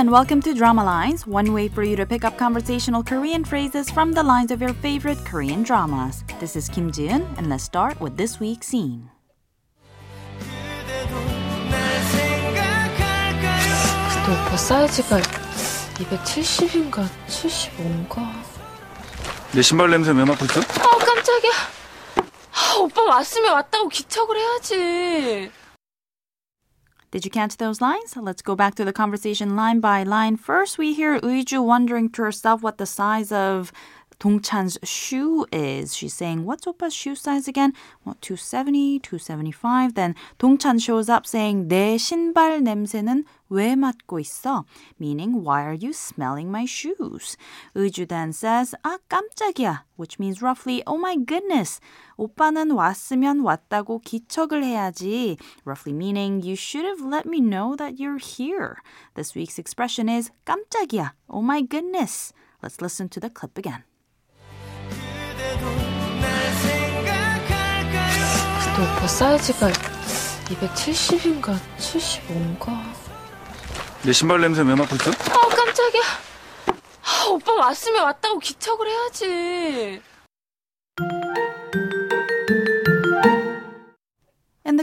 and welcome to Drama Lines, one way for you to pick up conversational Korean phrases from the lines of your favorite Korean dramas. This is Kim Jiun, and let's start with this week's scene. 근데 오빠 사이즈가 270인가 75인가? 내 신발 냄새 왜 맡고 있어? 아 깜짝이야. 아, 오빠 왔으면 왔다고 기척을 해야지. Did you catch those lines? Let's go back to the conversation line by line. First, we hear Uiju wondering to herself what the size of Dongchan's shoe is. She's saying, What's Oppa's shoe size again? What, 270, 275? Then Dongchan shows up saying, 내 신발 냄새는 왜 맡고 있어? Meaning, why are you smelling my shoes? Uiju then says, 아, 깜짝이야. Which means roughly, oh my goodness. 오빠는 왔으면 왔다고 기척을 해야지. Roughly meaning, you should have let me know that you're here. This week's expression is 깜짝이야. Oh my goodness. Let's listen to the clip again. 근데 오빠 사이즈가 270인가 75인가? 내 신발 냄새 왜 맡고 있어? 아 깜짝이야. 아, 오빠 왔으면 왔다고 기척을 해야지.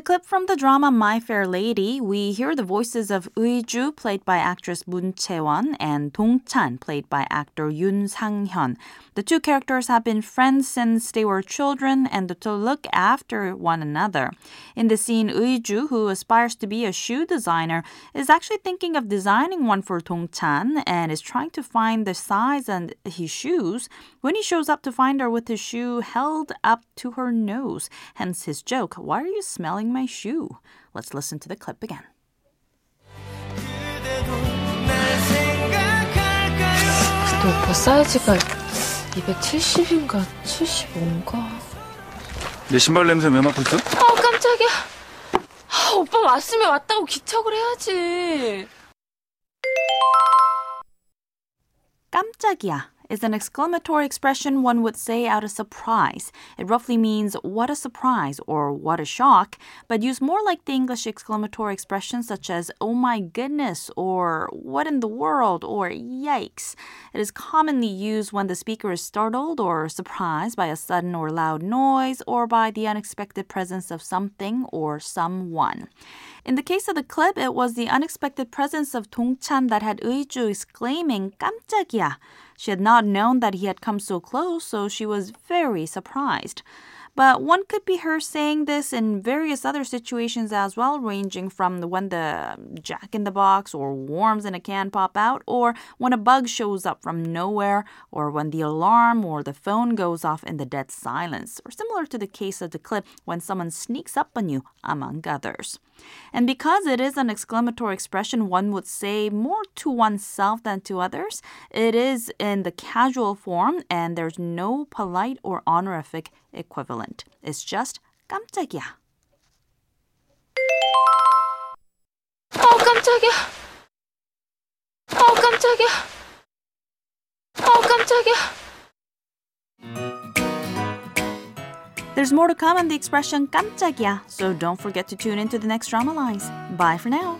Clip from the drama My Fair Lady, we hear the voices of Uiju, played by actress Moon Chae-won, and Dong Chan, played by actor Yoon Sang-hyun. The two characters have been friends since they were children and to look after one another. In the scene, Uiju, who aspires to be a shoe designer, is actually thinking of designing one for Dong Chan and is trying to find the size and his shoes when he shows up to find her with his shoe held up to her nose. Hence his joke, Why are you smelling my shoe? Let's listen to the clip again. 근데 오빠 사이즈가 270인가 75인가? 내 신발 냄새 왜 맡고 있어? 아 깜짝이야. 아, 오빠 왔으면 왔다고 기척을 해야지. 깜짝이야 is an exclamatory expression one would say out of surprise. It roughly means what a surprise or what a shock, but used more like the English exclamatory expressions such as oh my goodness or what in the world or yikes. It is commonly used when the speaker is startled or surprised by a sudden or loud noise or by the unexpected presence of something or someone. In the case of the clip, it was the unexpected presence of Dongchan that had Uiju exclaiming 깜짝이야. she had not known that he had come so close, so she was very surprised. But one could be her saying this in various other situations as well, ranging from when the um, jack in the box or worms in a can pop out, or when a bug shows up from nowhere, or when the alarm or the phone goes off in the dead silence, or similar to the case of the clip when someone sneaks up on you, among others. And because it is an exclamatory expression, one would say more to oneself than to others, it is in the casual form and there's no polite or honorific equivalent It's just 깜짝이야. 아 깜짝이야. 아 깜짝이야. 아 깜짝이야. There's more to come on the expression 깜짝이야, so don't forget to tune into the next drama lines. Bye for now.